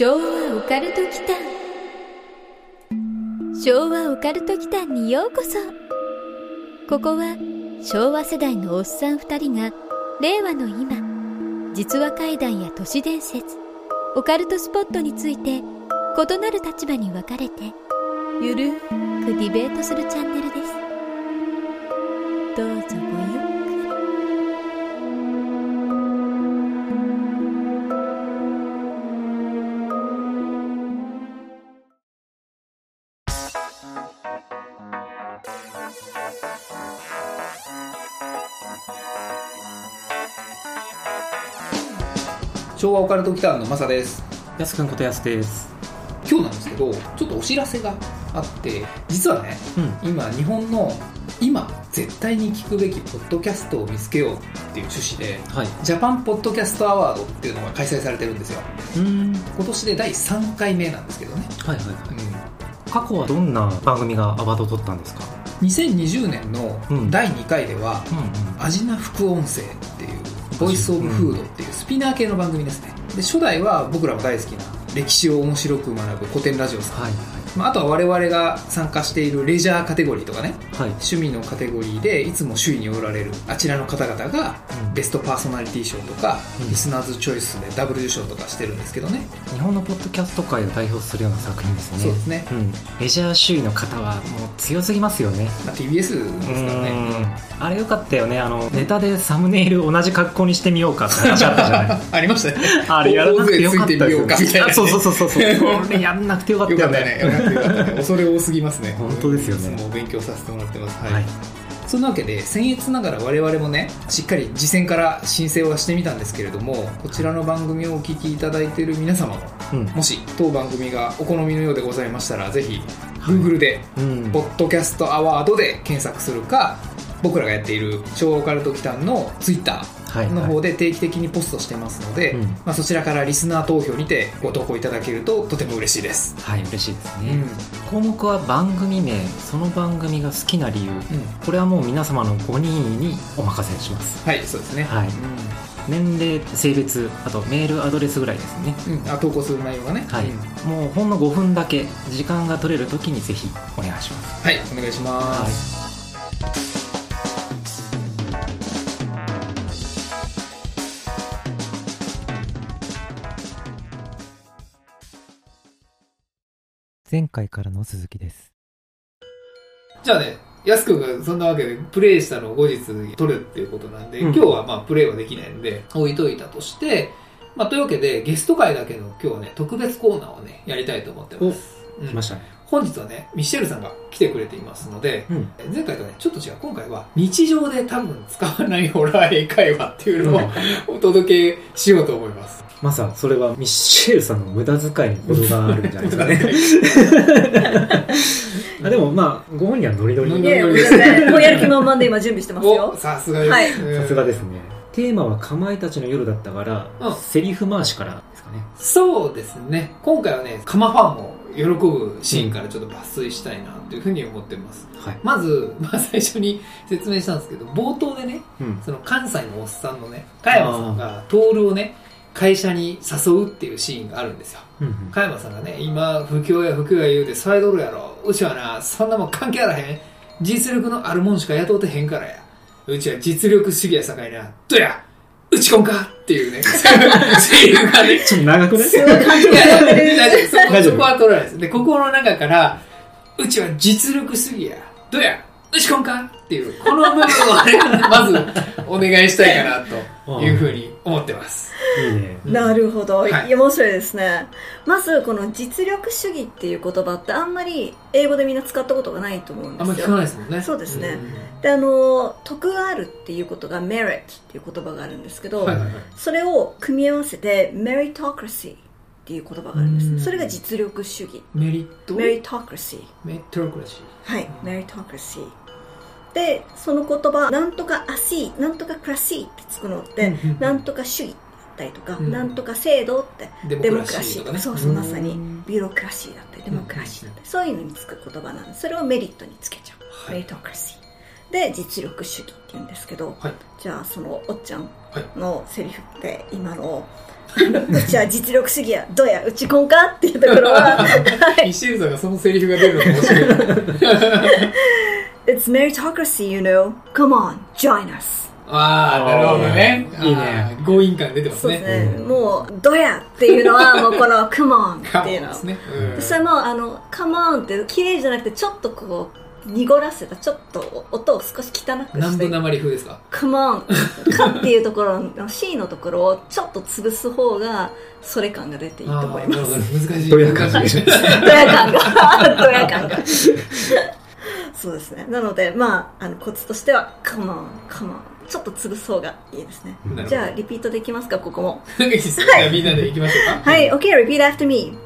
昭和オカルト期間。昭和オカルト期間にようこそ。ここは昭和世代のおっさん二人が令和の今実話怪談や都市伝説オカルトスポットについて異なる立場に分かれてゆるーくディベートするチャンネルです。どうぞごオカルト期間のマサですやすくんことやすです。今日なんですけどちょっとお知らせがあって実はねうん。今日本の今絶対に聞くべきポッドキャストを見つけようっていう趣旨ではい。ジャパンポッドキャストアワードっていうのが開催されてるんですようん。今年で第3回目なんですけどね、はいはいはうい。過去はどんな番組がアワードを取ったんですか？ん、2020年のうん第2回ではうん「アジな副音声」っていう voice of food っていう SPINEAR 系の番組ですねで初代は僕らも大好きな歴史を面白く学ぶコテンラジオさん。はい。まあ、あとは我々が参加しているレジャーカテゴリーとかねはい。はい。趣味のカテゴリーでいつも首位におられるあちらの方々がうんベストパーソナリティ賞とか、うんリスナーズチョイスでダブル受賞とかしてるんですけどね日本のポッドキャスト界を代表するような作品ですね。そうですね、うん。レジャー首位の方はもう強すぎますよね。まあ、TBS ですからねうん。あれよかったよね。あの、ネタでサムネイル同じ格好にしてみようかって話あったじゃない ありましたねあれやらなくてよかったよみたいなねあそうそうそうそう。こ れやんなくてよかったよね 恐れ多すぎますね本当ですよねもう勉強させてもらってますはい、はい。そんなわけで僭越ながら我々もねしっかり次戦から申請はしてみたんですけれどもこちらの番組をお聞きいただいている皆様もうん。もし当番組がお好みのようでございましたらぜひ Google でうん。ポッドキャストアワードで検索するか僕らがやっている昭和オカルト機関の Twitter の方で定期的にポストしてますので、うん。まあ、そちらからリスナー投票にてご投稿いただけるととても嬉しいです、はい、嬉しいですね。うん。項目は番組名その番組が好きな理由。うん、これはもう皆様の5人にお任せします。はいそうですね、はい。年齢性別あとメールアドレスぐらいですね。うん。うん、あ投稿する内容がね、はい、うん。もうほんの5分だけ時間が取れる時にぜひお願いします。はいお願いします、前回からの続きです。じゃあねやすくんがそんなわけでプレイしたのを後日取るっていうことなんで、うん。今日はまあプレイはできないので置いといたとして、まあ、というわけでゲスト会だけの今日はね特別コーナーをねやりたいと思ってます、うん。来ましたね。本日はねミシェルさんが来てくれていますのでうん。前回とねちょっと違う今回は日常で多分使わないホラー英会話っていうのをお届けしようと思いますまさそれはミッシェルさんの無駄遣いに程があるんじゃないですかね。あでもまあご本人はノリノリ。ノリいやい。や、もうやる気満々で今準備してますおよ。さすがです、さすがですね。テーマはかまいたちの夜だったから、うん。セリフ回しからですかね。そうですね。今回はねカマファンも喜ぶシーンからちょっと抜粋したいなというふうに思ってます、はい、まず、まあ、最初に説明したんですけど冒頭でねうん、その関西のおっさんのね加山さんが徹をね会社に誘うっていうシーンがあるんですよ。うんうん。加山さんがね今不況や不況や言うて騒いどるやろ。うちはなそんなもん関係あらへん。実力のあるもんしか雇うてへんからや。うちは実力主義やさかいな。どや打ち込んかっていうね。セリフがね。ちょっと長くなそこ 大丈夫。そこは取らないです。で、心の中から、うちは実力主義や。どうや打ち込んかっていう、この部分をね、まずお願いしたいかなというふうに思ってます。いいねなるほど。はい面白いですね。まず、この実力主義っていう言葉ってあんまり英語でみんな使ったことがないと思うんですよ。あんまり聞かないですもんね。そうですねんで、あの、得があるっていうことが merit っていう言葉があるんですけど、はいはいはい。それを組み合わせて meritocracy っていう言葉があるんですうんね。それが実力主義。メリット？meritocracy。メト？ロクラシはい、で、その言葉、なんとかアシー、なんとかクラシーってつくのって、なんとか主義だったりとか、うんなんとか制度って、デモクラシーとかね。そうそう、まさにうん、ビューロクラシーだったり、デモクラシーだったり、そういうのにつく言葉なんで、それをメリットにつけちゃう。はい meritocracy。で、実力主義って言うんですけど、はい。じゃあ、そのおっちゃん、のセリフって今の うちは実力主義やどうやうちこんかっていうところは。はい。ミシェルさんがそのセリフが出るの面白い。It's meritocracy you know. Come on join us. ああなるほどね。いいね。強引感出てますそうですね。ね、もうどうやっていうのは もうこの come on カっていうの。ですね。うん。それもあの come on って綺麗じゃなくてちょっとこう濁らせたちょっと音を少し汚くして。南部なまり風ですか？Come on かっていうところの C のところをちょっと潰す方がそれ感が出ていいと思います。難しい。どや感が。ドヤ感が。ドヤ感が。そうですね。なのでまああのコツとしては come on come on ちょっと潰す方がいいですね。じゃあリピートできますか？ここも。いいですみんなで行きましょうか。はい。OK repeat after me.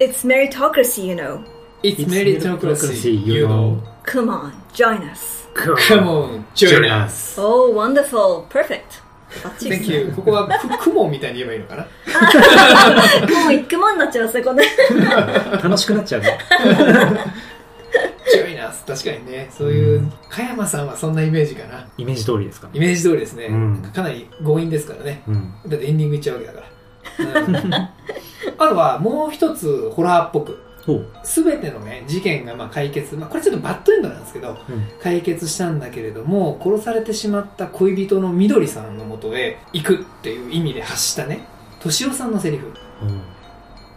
It's meritocracy you know It's meritocracy you know. come on join us. Come on join us. Oh wonderful. Perfect. Thank ね you. ここはく 雲みたいに言えばいいのかな？もう一句もになっちゃいますねこれ 楽しくなっちゃうね。join us 確かにね。そういう加山さんはそんなイメージかな。イメージ通りですか？イメージ通りですね、うん。かなり強引ですからね。うん。だってエンディングいっちゃうわけだから、うん。あとはもう一つホラーっぽく。全てのね事件がまあ解決、まあ、これちょっとバッドエンドなんですけどうん。解決したんだけれども殺されてしまった恋人のみどりさんのもとへ行くっていう意味で発したね敏夫さんのセリフ。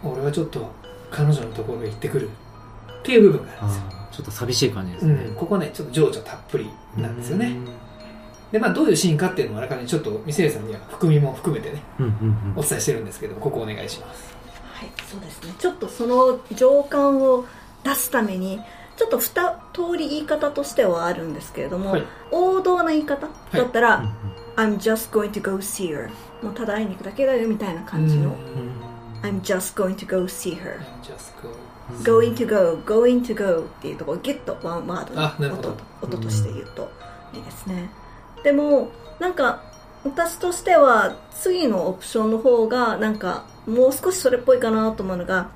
俺はちょっと彼女のところへ行ってくるっていう部分があるんですよ、ちょっと寂しい感じですうね。ん、ここねちょっと情緒たっぷりなんですよね。でまあどういうシーンかっていうのをあらかじめちょっとミセルさんには含みも含めてねうん。うんうん。お伝えしてるんですけどここお願いしますはい、そうですね。ちょっとその情感を出すために、ちょっと二通り言い方としてはあるんですけれども、はい王道な言い方だったら、うん。I'm just going to go see her。もうただ会いに行くだけだよみたいな感じの、うん I'm just going to go see her。Going to go, going to go っていうところをギュッとワンワードの音と音として言うといいですね。でも、なんか、私としては次のオプションの方がなんかもう少しそれっぽいかなと思うのが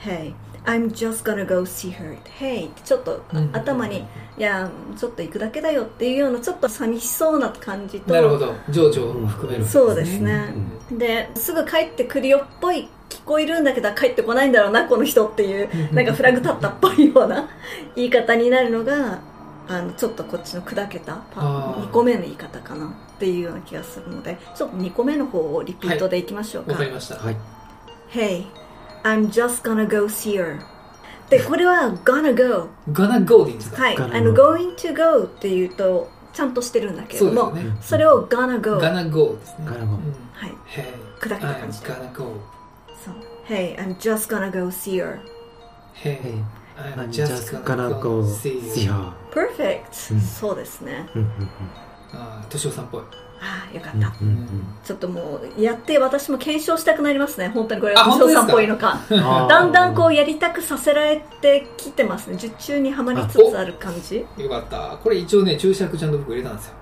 Hey, I'm just gonna go see her. Hey ってちょっとうん頭にいやちょっと行くだけだよっていうようなちょっと寂しそうな感じとなるほど。情緒を含める。そうですね。うん。ですぐ帰ってくるよっぽい聞こえるんだけど帰ってこないんだろうなこの人っていううん。なんかフラグ立ったっぽいような 言い方になるのがあのちょっとこっちの砕けたあー。2個目の言い方かなっていうような気がするのでちょっと2個目の方をリピートでいきましょうか、わかりましたはい。Hey I'm just gonna go see her でこれは gonna go gonna go でいいんですかはい、あの go going to go っていうとちゃんとしてるんだけどもうですよねそれを gonna go はい gonna go ですね gonna go うん Hey 砕けた感じ I'm gonna go そう Hey I'm just gonna go see her Hey I'm just gonna go see you her. Perfect、うんそうですねうんうんああ敏夫さんっぽい。ああよかった、うん。うんうん。ちょっともうやって私も検証したくなりますね。本当にこれあは本当ですか？翔さんっぽいのか。うん。だんだんこう。うやりたくさせられてきてますね。術中にはまりつつある感じ。よかった。これ一応ね注釈ちゃんと僕入れたんですよ。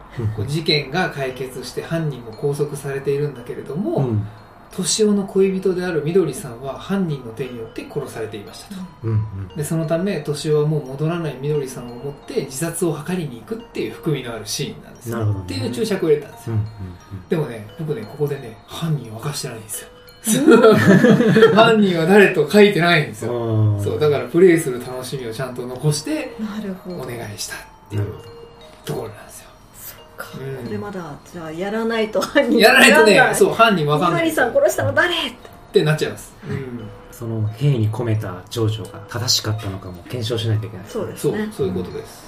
事件が解決して犯人も拘束されているんだけれどうもん。敏夫の恋人であるみどりさんは犯人の手によって殺されていましたと。うんうん。でそのため敏夫はもう戻らないみどりさんを持って自殺を図りに行くっていう含みのあるシーンなんですよ。なるほどね。っていう注釈を入れたんですよ。うんでもね僕ねここでね犯人を明かしてないんですよ。犯人は誰と書いてないんですよ。うん。そうだからプレイする楽しみをちゃんと残してなるほど。お願いしたっていう。ところなんですよこれまだじゃあやらないと犯人。やらないとねそう犯人わかんない。殺したの誰？ってなっちゃいます、うん。その兵に込めた情緒が正しかったのかも検証しないといけない。そうそうですね。そういうことです、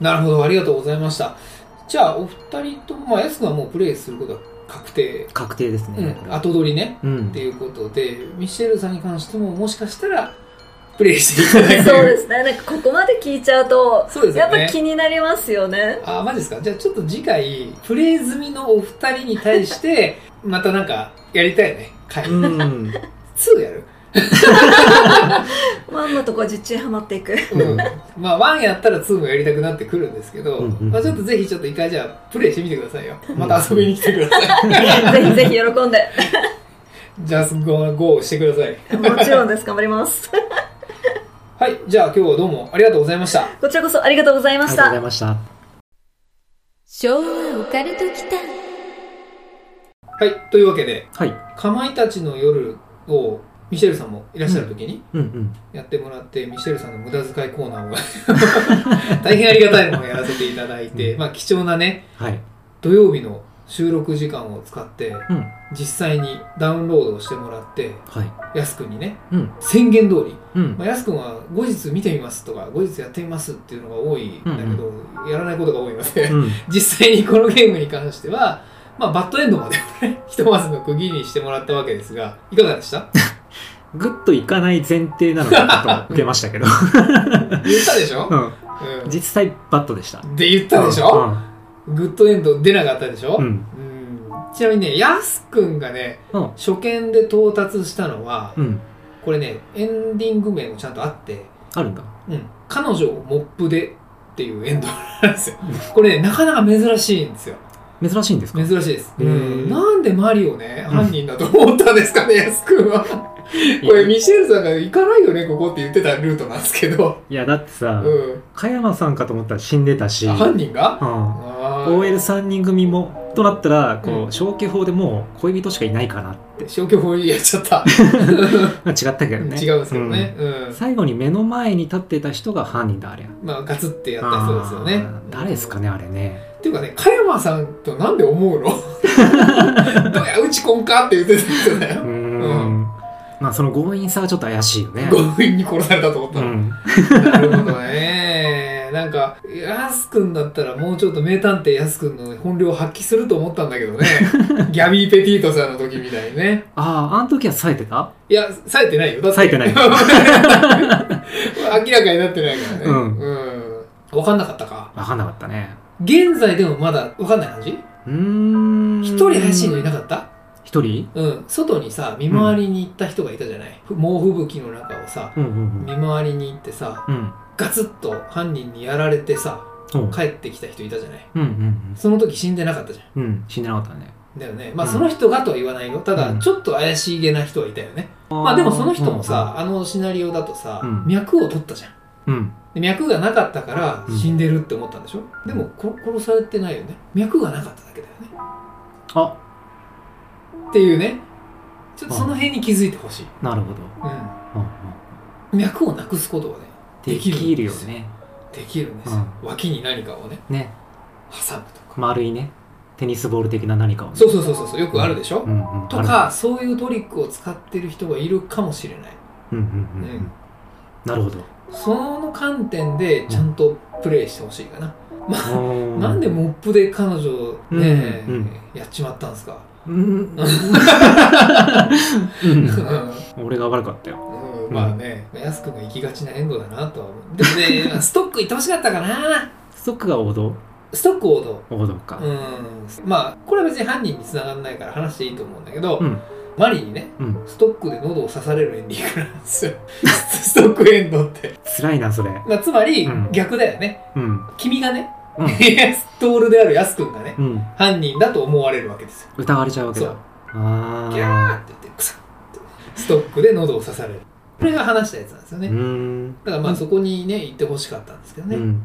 なるほどありがとうございました。じゃあお二人ともまあ安くはもうプレイすることは確定、確定ですね。うん、後取りね。うん。って。いうことでミシェルさんに関してももしかしたらプレイしていただけるそうですね。なんかここまで聞いちゃうとそうですよね。やっぱ気になりますよね。あマジですか？じゃあちょっと次回プレイ済みのお二人に対して またなんかやりたいね。回、うん。2やる？ワンのとこは術中にはまっていく。うん、まあ1やったら2もやりたくなってくるんですけど、うんうんまあ、ちょっとぜひちょっと一回じゃあプレイしてみてくださいよ。また遊びに来てください。ぜひぜひ喜んで。じゃあゴーゴーしてください。もちろんです。頑張りますはいじゃあ今日はどうもありがとうございましたこちらこそありがとうございましありがとうござたいました。昭和オカルト期間はいというわけではい。「かまいたちの夜」をミシェルさんもいらっしゃる時にうんうん。やってもらって、ミシェルさんの無駄遣いコーナーを 大変ありがたいのをやらせていただいて、うんまあ貴重なねはい。土曜日の収録時間を使ってうん。実際にダウンロードをしてもらってはい。やすくんにねうん。宣言通り、うん。まあ、やすくんは後日見てみますとか後日やってみますっていうのが多いんだけど、やらないことが多いので、うん。実際にこのゲームに関しては、まあ、バッドエンドまでをねひとまずの区切りにしてもらったわけですがいかがでした？ぐっといかない前提なのかと受けましたけど。言ったでしょ、うん。うん実際バットでした。で言ったでしょ、グッドエンド出なかったでしょ、うん。ちなみにねやすくんがねうん。初見で到達したのはうん。これねエンディング名もちゃんとあってあるんだ。うん、彼女をモップでっていうエンドなんですよ。これね、なかなか珍しいんですよ。珍しいんですか？珍しいです。なんでマリをね、うん犯人だと思ったんですかね、やすくんは。これ、ミシェルさんが行かないよね、ここって言ってたルートなんですけど。いや、だってさ、うん。加山さんかと思ったら死んでたし、あ犯人が？うん。あー OL3 人組も、となったら、こうんう、消去法でもう恋人しかいないかなって。消去法やっちゃった。まあ違ったけどね。違うんですけどね。うんうん。最後に目の前に立ってた人が犯人だ、あれ。まあ、ガツってやった人ですよね。誰ですかね、あれね。っていうかね、加山さんとなんで思うの？どうや、うちこんかって言ってた人だようー。ん。まあ、その強引さはちょっと怪しいよね。強引に殺されたと思ったの。うん。なるほどね。なんか、やすくんだったらもうちょっと名探偵やすくんの本領を発揮すると思ったんだけどね。ギャビー・ペティートさんの時みたいにね。ああ、あの時は冴えてた？いや、冴えてないよ。だって冴えてない 明らかになってないからね。うんうん。わかんなかったか。わかんなかったね。現在でもまだわかんない感じうーん。一人怪しいのいなかった？一人？うん。外にさ、見回りに行った人がいたじゃない？猛吹雪の中をさ、うんうん見回りに行ってさ、うん。うん。ガツッと犯人にやられてさ、うん帰ってきた人いたじゃない？うんうんその時死んでなかったじゃうん。うん。死んでなかったね。ん。だよね。まあうんその人がとは言わないよ。ただ、うんちょっと怪しげな人はいたよね。まあでもその人もさ、あのシナリオだとさ、うん脈を取ったじゃん。うん、うん。で脈がなかったからうん死んでるって思ったんでしょ、でもこ殺されてないよね。脈がなかっただけだよね。あ、っていうね。ちょっとその辺に気づいてほしい。なるほど。ううんうん。ん。脈をなくすことはね、できるよね。できるんですよ。脇に何かをね、ね。挟むとか。丸いね。テニスボール的な何かをね。そうそうそうそう、よくあるでしょ、うんうん。とか、そういうトリックを使ってる人がいるかもしれない。うんうんうん。なるほど。その観点でちゃんとプレイしてほしいかな。ななんでモップで彼女ね、うんうんやっちまったんですか、うん。俺が悪かったよ。まあね、安くんが行きがちなエンドだなとは思う。でもね、ストック行ってほしかったかな。ストックが王道？ストック王道。王道か。うん。まあ、これは別に犯人に繋がらないから話していいと思うんだけど、うん。マリにね、うん。ストックで喉を刺されるエンディングなんですよ。ストックエンドって。辛いな、それ。まあ、つまり、うん逆だよね。うん。君がね、うん。ストールであるヤスくんがね、うん。犯人だと思われるわけですよ。疑われちゃうわけだそう。。あギャーって言って、クサッって。ストックで喉を刺される。これが話したやつなんですよあ。うね。ーん。だからまあそこにね、行ってほしかったんですけどね。うんうん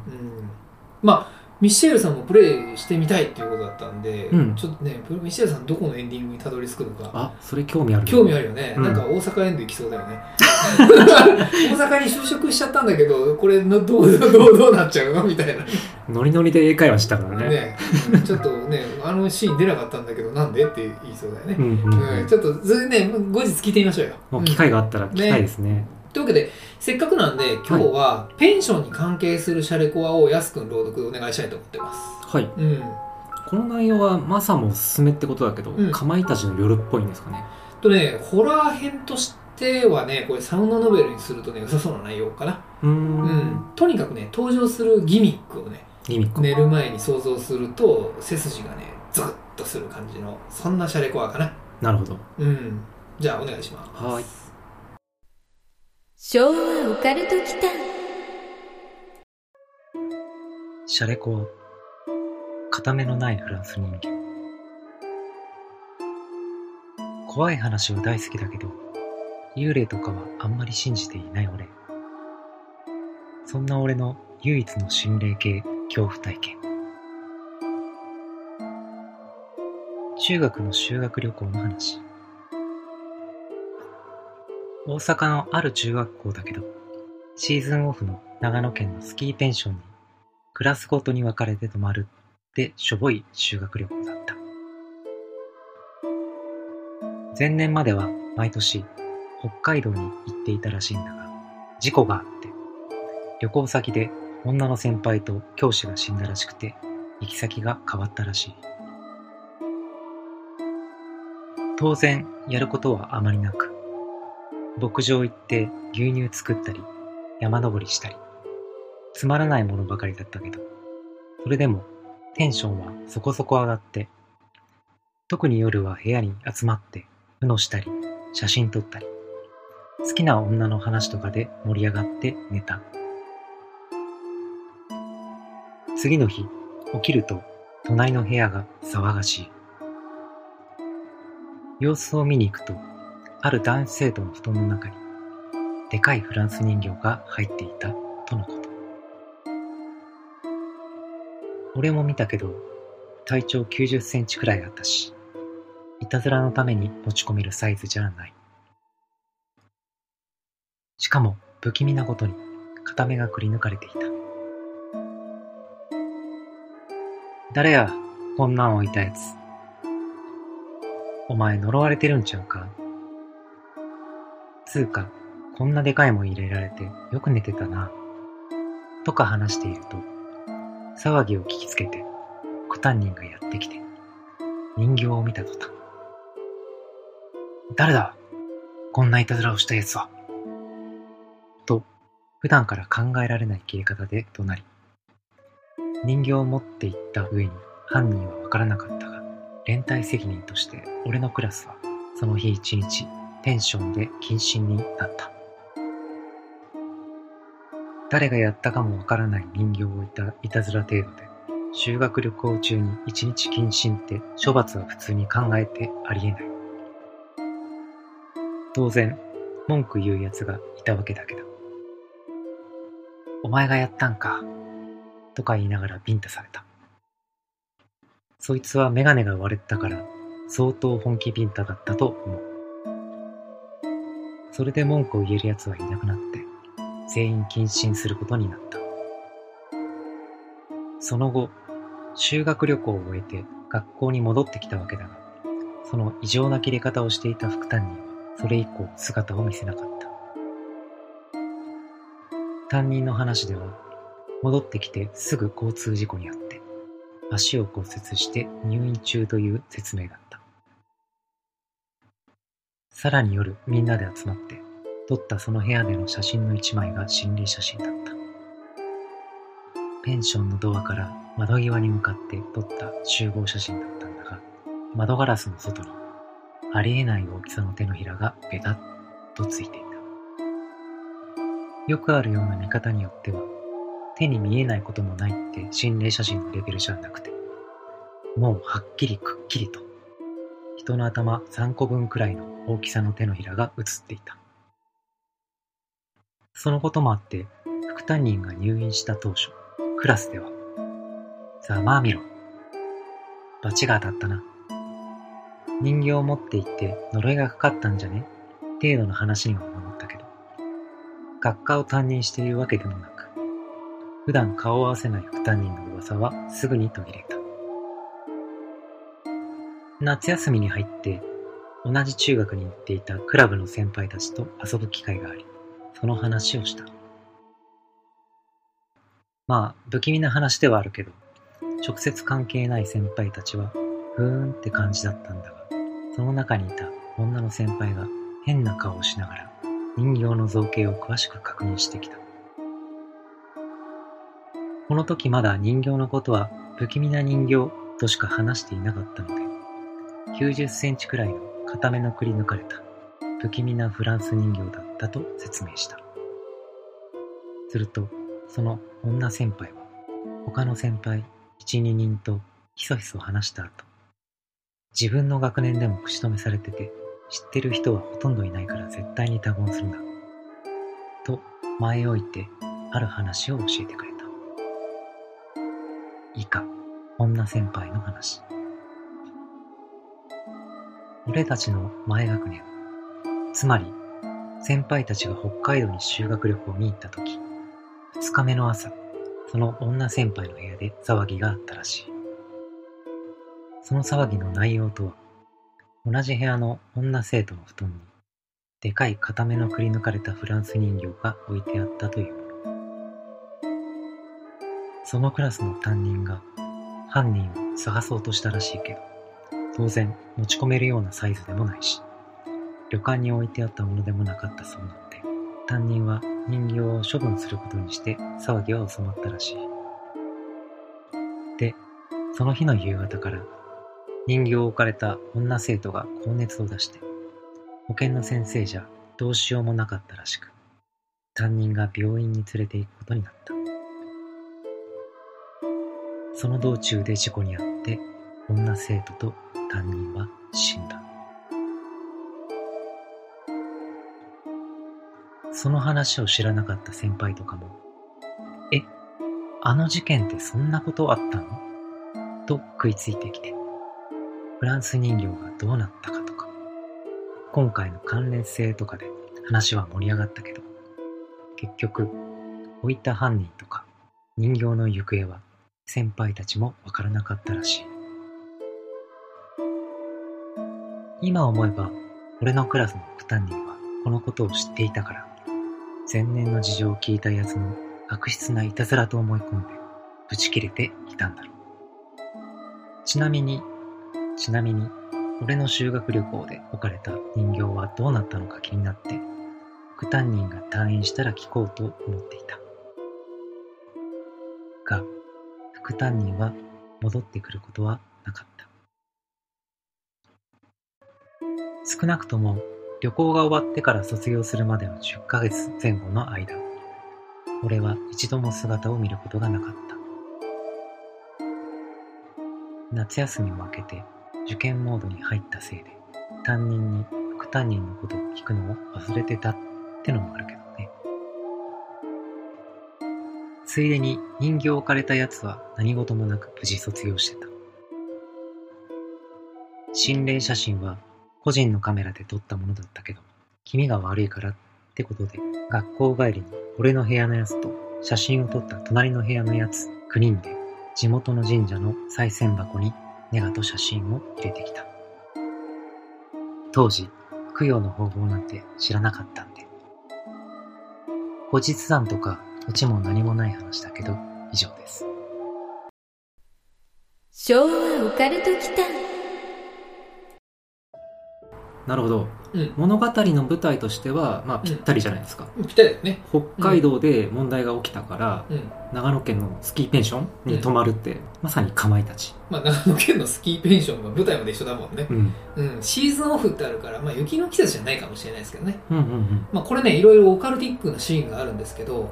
まあ、ミッシェルさんもプレイしてみたいっていうことだったんで、うんちょっとね、ミッシェルさんどこのエンディングにたどり着くのか。あ、それ興味あるね興味あるよね、うんなんか大阪エンド行きそうだよね 大阪に就職しちゃったんだけどこれのどうどうどうなっちゃうの？みたいな。ノリノリで英会話したからね。ね、うんちょっとねあのシーン出なかったんだけどなんでって言いそうだよね、うんうんうん。うん。ちょっとそれね後日聞いてみましょうよ、機会があったら聞きたいですね。というわけでせっかくなんで今日はペンションに関係するシャレコアをやすくん朗読お願いしたいと思ってます。はい。うん。この内容はマサもおすすめってことだけど、うん。かまいたちの夜っぽいんですかね。とねホラー編としてはねこれサウンドノベルにするとね良さそうな内容かなうーん。うん、とにかくね登場するギミックをねギミック。寝る前に想像すると背筋がねゾクッとする感じのそんなシャレコアかななるほど。うんじゃあお願いしますはい昭和オカルト期間シャレコア。片目のないフランス人間。怖い話は大好きだけど、幽霊とかはあんまり信じていない俺。そんな俺の唯一の心霊系恐怖体験。中学の修学旅行の話。大阪のある中学校だけど、シーズンオフの長野県のスキーペンションにクラスごとに分かれて泊まるってしょぼい修学旅行だった。前年までは毎年北海道に行っていたらしいんだが、事故があって、旅行先で女の先輩と教師が死んだらしくて、行き先が変わったらしい。当然、やることはあまりなく、牧場行って牛乳作ったり、山登りしたり、つまらないものばかりだったけど、それでもテンションはそこそこ上がって、特に夜は部屋に集まって、うのしたり、写真撮ったり、好きな女の話とかで盛り上がって寝た。次の日、起きると隣の部屋が騒がしい。様子を見に行くと、ある男子生徒の布団の中に、でかいフランス人形が入っていたとのこと。俺も見たけど、体長90センチくらいあったし、いたずらのために持ち込めるサイズじゃない。しかも不気味なことに片目がくり抜かれていた。誰や、こんなん置いたやつ。お前呪われてるんちゃうかつうか、こんなでかいもん入れられてよく寝てたな。とか話していると、騒ぎを聞きつけて、小担人がやってきて、人形を見た途端。誰だこんないたずらをした奴は。普段から考えられない消え方で怒鳴り、人形を持って行った上に犯人はわからなかったが、連帯責任として俺のクラスはその日一日ペンションで謹慎になった。誰がやったかもわからない人形をいたいたずら程度で、修学旅行中に一日謹慎って処罰は普通に考えてありえない。当然、文句言う奴がいたわけだけど。お前がやったんか、とか言いながらビンタされた。そいつはメガネが割れてたから、相当本気ビンタだったと思う。それで文句を言える奴はいなくなって、全員謹慎することになった。その後、修学旅行を終えて学校に戻ってきたわけだが、その異常な切れ方をしていた副担任は、それ以降姿を見せなかった。担任の話では、戻ってきてすぐ交通事故にあって、足を骨折して入院中という説明だった。さらに夜みんなで集まって撮ったその部屋での写真の一枚が心霊写真だった。ペンションのドアから窓際に向かって撮った集合写真だったんだが、窓ガラスの外にありえない大きさの手のひらがベタッとついていた。よくあるような見方によっては、手に見えないこともないって心霊写真のレベルじゃなくて、もうはっきりくっきりと、人の頭3個分くらいの大きさの手のひらが写っていた。そのこともあって、副担任が入院した当初、クラスでは、ざまあみろ。罰が当たったな。人形を持って行って呪いがかかったんじゃね？程度の話には思ったけど、学科を担任しているわけでもなく、普段顔を合わせない副担任の噂はすぐに途切れた。夏休みに入って同じ中学に行っていたクラブの先輩たちと遊ぶ機会があり、その話をした。まあ、不気味な話ではあるけど、直接関係ない先輩たちは、ふーんって感じだったんだが、その中にいた女の先輩が変な顔をしながら、人形の造形を詳しく確認してきた。この時まだ人形のことは不気味な人形としか話していなかったので、90センチくらいの片目のくり抜かれた不気味なフランス人形だったと説明した。すると、その女先輩は、他の先輩一、二人とひそひそ話した後、自分の学年でも口止めされてて、知ってる人はほとんどいないから絶対に他言するな。と前置いてある話を教えてくれた。以下、女先輩の話。俺たちの前学年、つまり先輩たちが北海道に修学旅行に行った時、二日目の朝、その女先輩の部屋で騒ぎがあったらしい。その騒ぎの内容とは、同じ部屋の女生徒の布団に、でかい片目のくり抜かれたフランス人形が置いてあったというもの。そのクラスの担任が犯人を探そうとしたらしいけど、当然持ち込めるようなサイズでもないし、旅館に置いてあったものでもなかったそうなので、担任は人形を処分することにして騒ぎは収まったらしい。で、その日の夕方から人形を置かれた女生徒が高熱を出して、保健の先生じゃどうしようもなかったらしく、担任が病院に連れて行くことになった。その道中で事故に遭って、女生徒と担任は死んだ。その話を知らなかった先輩とかも、え、あの事件ってそんなことあったの？と食いついてきて、フランス人形がどうなったかとか、今回の関連性とかで話は盛り上がったけど、結局、置いた犯人とか人形の行方は先輩たちもわからなかったらしい。今思えば、俺のクラスの副担任はこのことを知っていたから、前年の事情を聞いた奴の悪質ないたずらと思い込んで、ぶち切れていたんだろう。ちなみに、ちなみに、俺の修学旅行で置かれた人形はどうなったのか気になって、副担任が退院したら聞こうと思っていた。が、副担任は戻ってくることはなかった。少なくとも旅行が終わってから卒業するまでの10ヶ月前後の間、俺は一度も姿を見ることがなかった。夏休みを明けて受験モードに入ったせいで、担任に副担任のことを聞くのを忘れてたってのもあるけどね。ついでに人形を置かれた奴は何事もなく無事卒業してた。心霊写真は個人のカメラで撮ったものだったけど、気味が悪いからってことで、学校帰りに俺の部屋のやつと写真を撮った隣の部屋のやつ9人で地元の神社の賽銭箱にネガと写真を入れてきた。当時、供養の方法なんて知らなかったんで。後日談とか、うちも何もない話だけど、以上です。昭和オカルト期間なるほどうん。物語の舞台としては、まあ、ぴったりじゃないですか、ぴったりだよね。北海道で問題が起きたから、うん。長野県のスキーペンションに泊まるって、まさにかまいたち、まあ、長野県のスキーペンションの舞台まで一緒だもんね。うん、うん。シーズンオフってあるから、まあ、雪の季節じゃないかもしれないですけどね。うんうんうんまあ、これね、いろいろオカルティックなシーンがあるんですけど、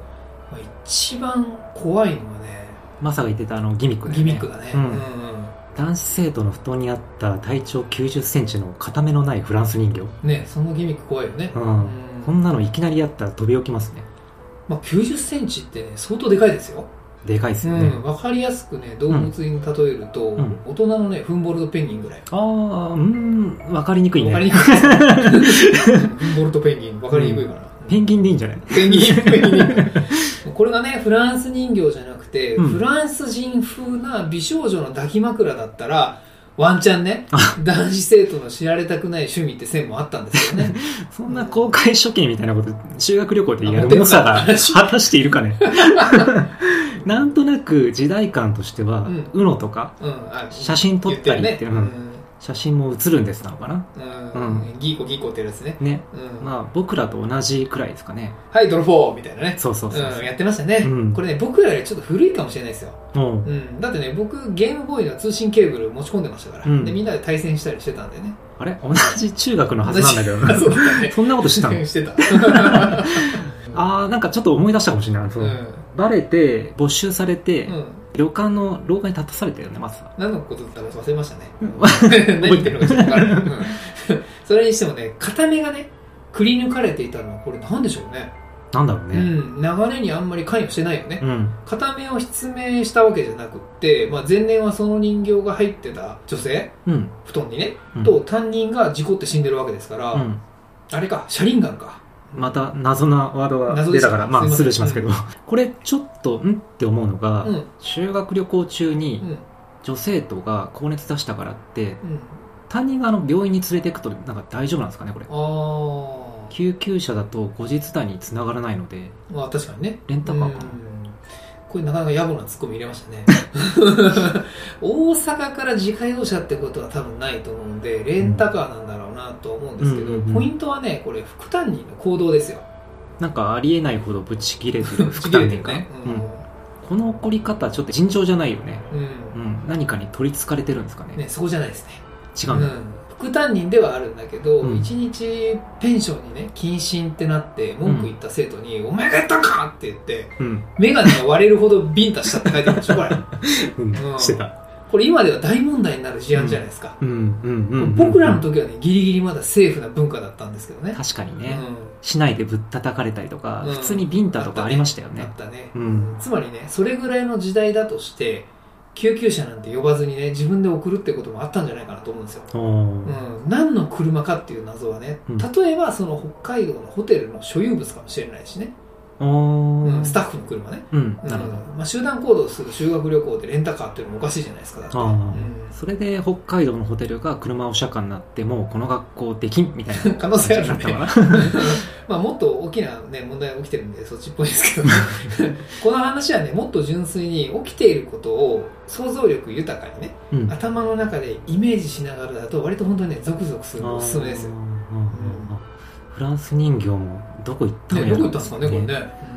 まあ、一番怖いのはね、マサが言ってたあのギミックだよギねミックだね。ううんん。男子生徒の布団にあった体長9 0センチの片目のないフランス人形、ね、そのギミック怖いよね。うんうんこんなのいきなりやったら飛び起きますねまあ、90センチってね、相当でかいですよ。でかいですうよね、ん。わかりやすくね、動物に例えると、うん大人のね、フンボルトペンギンぐらい。ああうん分かりにくいねわかりにくい。フンボルトペンギン、わかりにくいかな。ペンギンでいいんじゃない？ペンギン、ペンギン。これがね、フランス人形じゃなフランス人風な美少女の抱き枕だったら、ワンチャンね、男子生徒の知られたくない趣味って線もあったんですけどね。そんな公開処刑みたいなこと修学旅行でやある猛者が果たしているかねなんとなく時代感としては、うん UNO とかうん、あ写真撮ったりってうん言るね。写真も写るんですなのかな？うん。うんうギーコギーコってやつね。ねうん。まあ僕らと同じくらいですかねはい、ドロフォーみたいなね。そうそうそうそううん、やってましたね、うんこれね、僕らよりちょっと古いかもしれないですよ。うんうん。だってね、僕、ゲームボーイの通信ケーブル持ち込んでましたから。うんで、みんなで対戦したりしてたんでね。あれ？同じ中学のはずなんだけどなそね。そんなことしたの？してた。ああなんかちょっと思い出したかもしれない、うん。バレて没収されて、うん。旅館の廊下に立たされたよねまずは何のことだったか忘れましたね。うん 何言ってるのかちょっと分からない。うんそれにしてもね、片目がね、くり抜かれていたのは、これなんでしょうね。なんだろうね。うん、流れにあんまり関与してないよね、うん。片目を失明したわけじゃなくって、まあ、前年はその人形が入ってた女性うん。布団にね、うんと担任が事故って死んでるわけですから、うん。あれか車輪ガンかまた謎なワードが出たから、まあ、スルーしますけど、これちょっと、んって思うのが、うん。修学旅行中にうん。女生徒が高熱出したからって、うん。担任があの病院に連れていくと、なんか大丈夫なんですかね、これ。あ救急車だと後日談につながらないので、あまあ確かにね。レンタカーか。なうん。これなかなか野暮なツッコミ入れましたね。大阪から自家用車ってことは多分ないと思うんでレンタカーなんだろうなと思うんですけど、うんうんうんポイントはねこれ副担任の行動ですよなんかありえないほどぶち切れてる 副担任ねうんこの怒り方ちょっと尋常じゃないよね。うん、うん。何かに取り憑かれてるんですかね。ねそこじゃないですね違うんだ。副担任ではあるんだけど、うん一日ペンションにね謹慎ってなって文句言った生徒に「お前がやったんか!」って言ってうん。眼鏡が割れるほどビンタしたって書いてあるでしょこれ うん。うんしてた。これ今では大問題になる事案じゃないですか、うん。うん。うん。僕らの時はねギリギリまだセーフな文化だったんですけどね確かにね。うん市内でぶったたかれたりとか、うん普通にビンタとかありましたよねあっ。たねうん。つまりねそれぐらいの時代だとして救急車なんて呼ばずにね自分で送るってこともあったんじゃないかなと思うんですよ、うん、何の車かっていう謎はねうん例えばその北海道のホテルの所有物かもしれないしね、うんスタッフの車ね、うん。うんなるほど。まあ、集団行動する修学旅行でレンタカーっていうのもおかしいじゃないですかだって、うん。それで北海道のホテルが車を車間になってもうこの学校できんみたいな。可能性あるね。まあ、もっと大きな、ね、問題が起きてるんでそっちっぽいですけど。この話はねもっと純粋に起きていることを想像力豊かにねうん。頭の中でイメージしながらだと割と本当にねゾクゾクするのおすすめですよ、フランス人形もどこ行ったのね、やろどこ行ったんですかねこれね、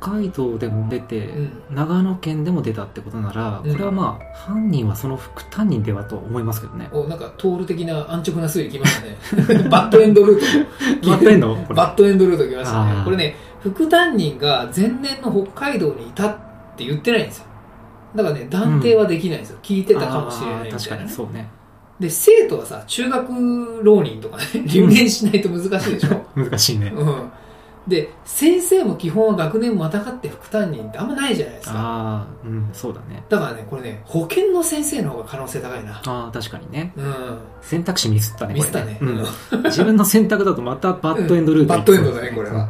北海道でも出て、うん。長野県でも出たってことなら、うん。これはまあ犯人はその副担任ではと思いますけどね。おなんかトール的な安直な推理きましたね。バッドエンドルートバッドエンド？バッドエンドルートきましたね。これね副担任が前年の北海道にいたって言ってないんですよ。だからね断定はできないんですよ、聞いてたかもしれないみたいな、あー確かにそうねで生徒はさ中学浪人とかね留年しないと難しいでしょ、難しいね。うん、で先生も基本は学年またがって副担任ってあんまないじゃないですか。ああうんそうだね。だからねこれね保健の先生の方が可能性高いな。ああ確かにね。うん。選択肢ミスったねミスったね。うん。自分の選択だとまたバッドエンドルートバッドエンドだねこれは、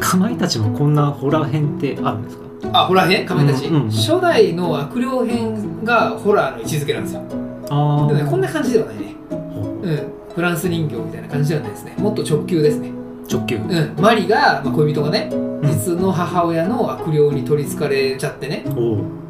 かまいたちもこんなホラー編ってあるんですか？うん、あホラー編？仮面たち、うんうんうん。初代の悪霊編がホラーの位置づけなんですよあこんな感じではないね。ほう。ん。フランス人形みたいな感じではないですね。もっと直球ですね。う直球。うん。マリが、まあ、恋人がねうん。実の母親の悪霊に取りつかれちゃってね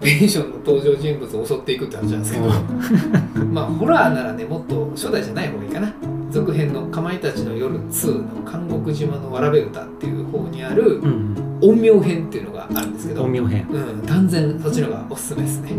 ペンションの登場人物を襲っていくって話なんですけど。まあホラーならねもっと初代じゃない方がいいかな続編の「かまいたちの夜2」の「監獄島のわらべ歌」っていう方にあるうん陰陽編っていうのがあるんですけど、陰陽編。うん、断然そっちのがおすすめですね、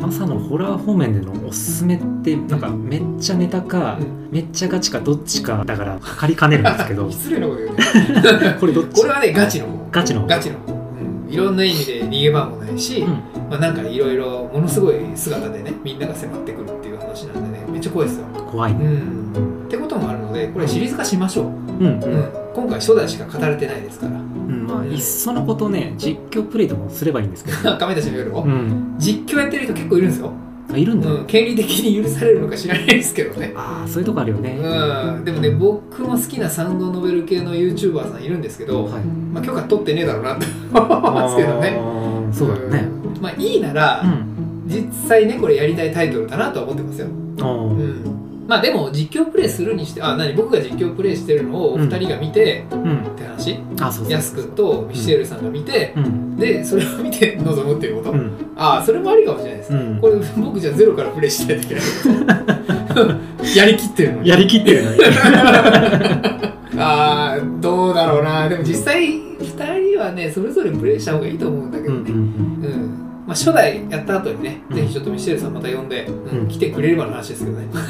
マサのホラー方面でのおすすめってなんかめっちゃネタか、うん。めっちゃガチかどっちかだから借りかねるんですけど。失礼なこと言うね。これどっち？これはねガチの方。ガチの方。ガチの方、うん、いろんな意味で逃げ場もないし、うん。まあ、なんかいろいろものすごい姿でねみんなが迫ってくるっていう話なんでねめっちゃ怖いですよ、怖いうねん、ってこともあるのでこれシリーズ化しましょう、うん。うん、今回初代しか語られてないですから。うん。まあいっそのことね実況プレイでもすればいいんですけど、亀たちの夜を、うん、実況やってる人結構いるんですよ、あいるんだ、うん、権利的に許されるのか知らないですけどね。ああそういうとこあるよね、うん、でもね僕も好きなサウンドノベル系の YouTuber さんいるんですけど、はい。まあ、許可取ってねえだろうなって思いますけどね。そうだね。うん。まあいいなら、うん。実際ねこれやりたいタイトルだなとは思ってますよ、うん、まあでも実況プレイするにしてあ何僕が実況プレイしてるのをお二人が見て、うん。って話。あそうそうヤス君とミシェルさんが見て、うん。でそれを見て 臨むっていうこと、うん。ああそれもありかもしれないです、うん。これ僕じゃあゼロからプレイしないといけないことやりきってるのに。やりきってるのに。ああどうだろうな。でも実際2人はねそれぞれプレイした方がいいと思うんだけどね。うんうんうん、まあ、初代やった後にね、うん。ぜひちょっとミシェルさんまた呼んで、うん。うん来てくれればの話ですけどね。ま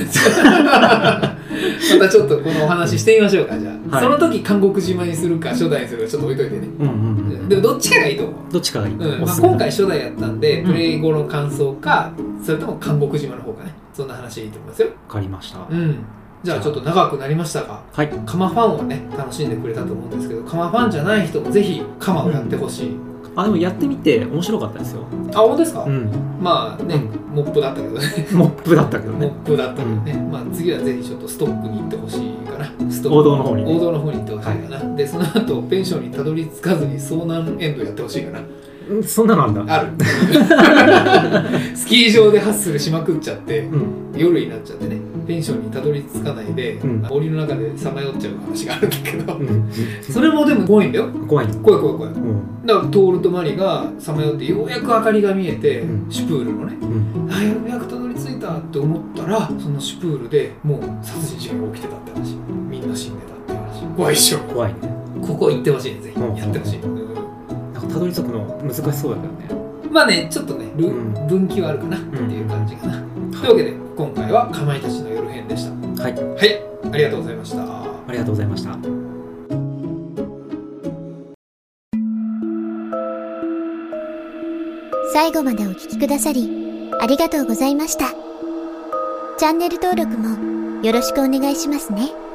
たちょっとこのお話してみましょうかじゃあ、はい。その時韓国島にするか初代にするかちょっと置いといてね、うんうんうん。でもどっちかがいいと思う。どっちかがいい、う。ん。まあ、今回初代やったんで、うん。プレイ後の感想かそれとも韓国島の方かね。そんな話でいいと思いますよ。わかりました、うん。じゃあちょっと長くなりましたがはい。カマファンはね楽しんでくれたと思うんですけどカマファンじゃない人もぜひカマをやってほしい、あ、でもやってみて面白かったですよ。あ本当ですか、うん。まあね、モップだったけどね。モップだったけどモね。ップだったけどね、まあ次はぜひちょっとストックに行ってほしいかな。ストック王道の方にね。王道の方に行ってほしいかな、でその後ペンションにたどり着かずに遭難エンドやってほしいかな。うんそんなのあんだ。あるスキー場でハッスルしまくっちゃってうん。夜になっちゃってねペンションにたどり着かないで、うん森の中でさまよっちゃう話があるんだけど、うん。それもでも怖いんだよ怖いね。怖い怖い怖いうん。だからトールとマリがさまよってようやく明かりが見えて、うんシュプールのねうん。あようやくたどり着いたって思ったらそのシュプールでもう殺人事件が起きてたって話みんな死んでたって話怖いっしょ怖いね。ここ行ってほしいねぜひうんやってほしい、たどり着くの難しそうだけどね。まあねちょっとねルうん分岐はあるかなっていう感じかな、というわけで今回はかまいたちの夜編でしたはい。はいありがとうございましたありがとうございました。最後までお聞きくださり、ありがとうございました。チャンネル登録もよろしくお願いしますね。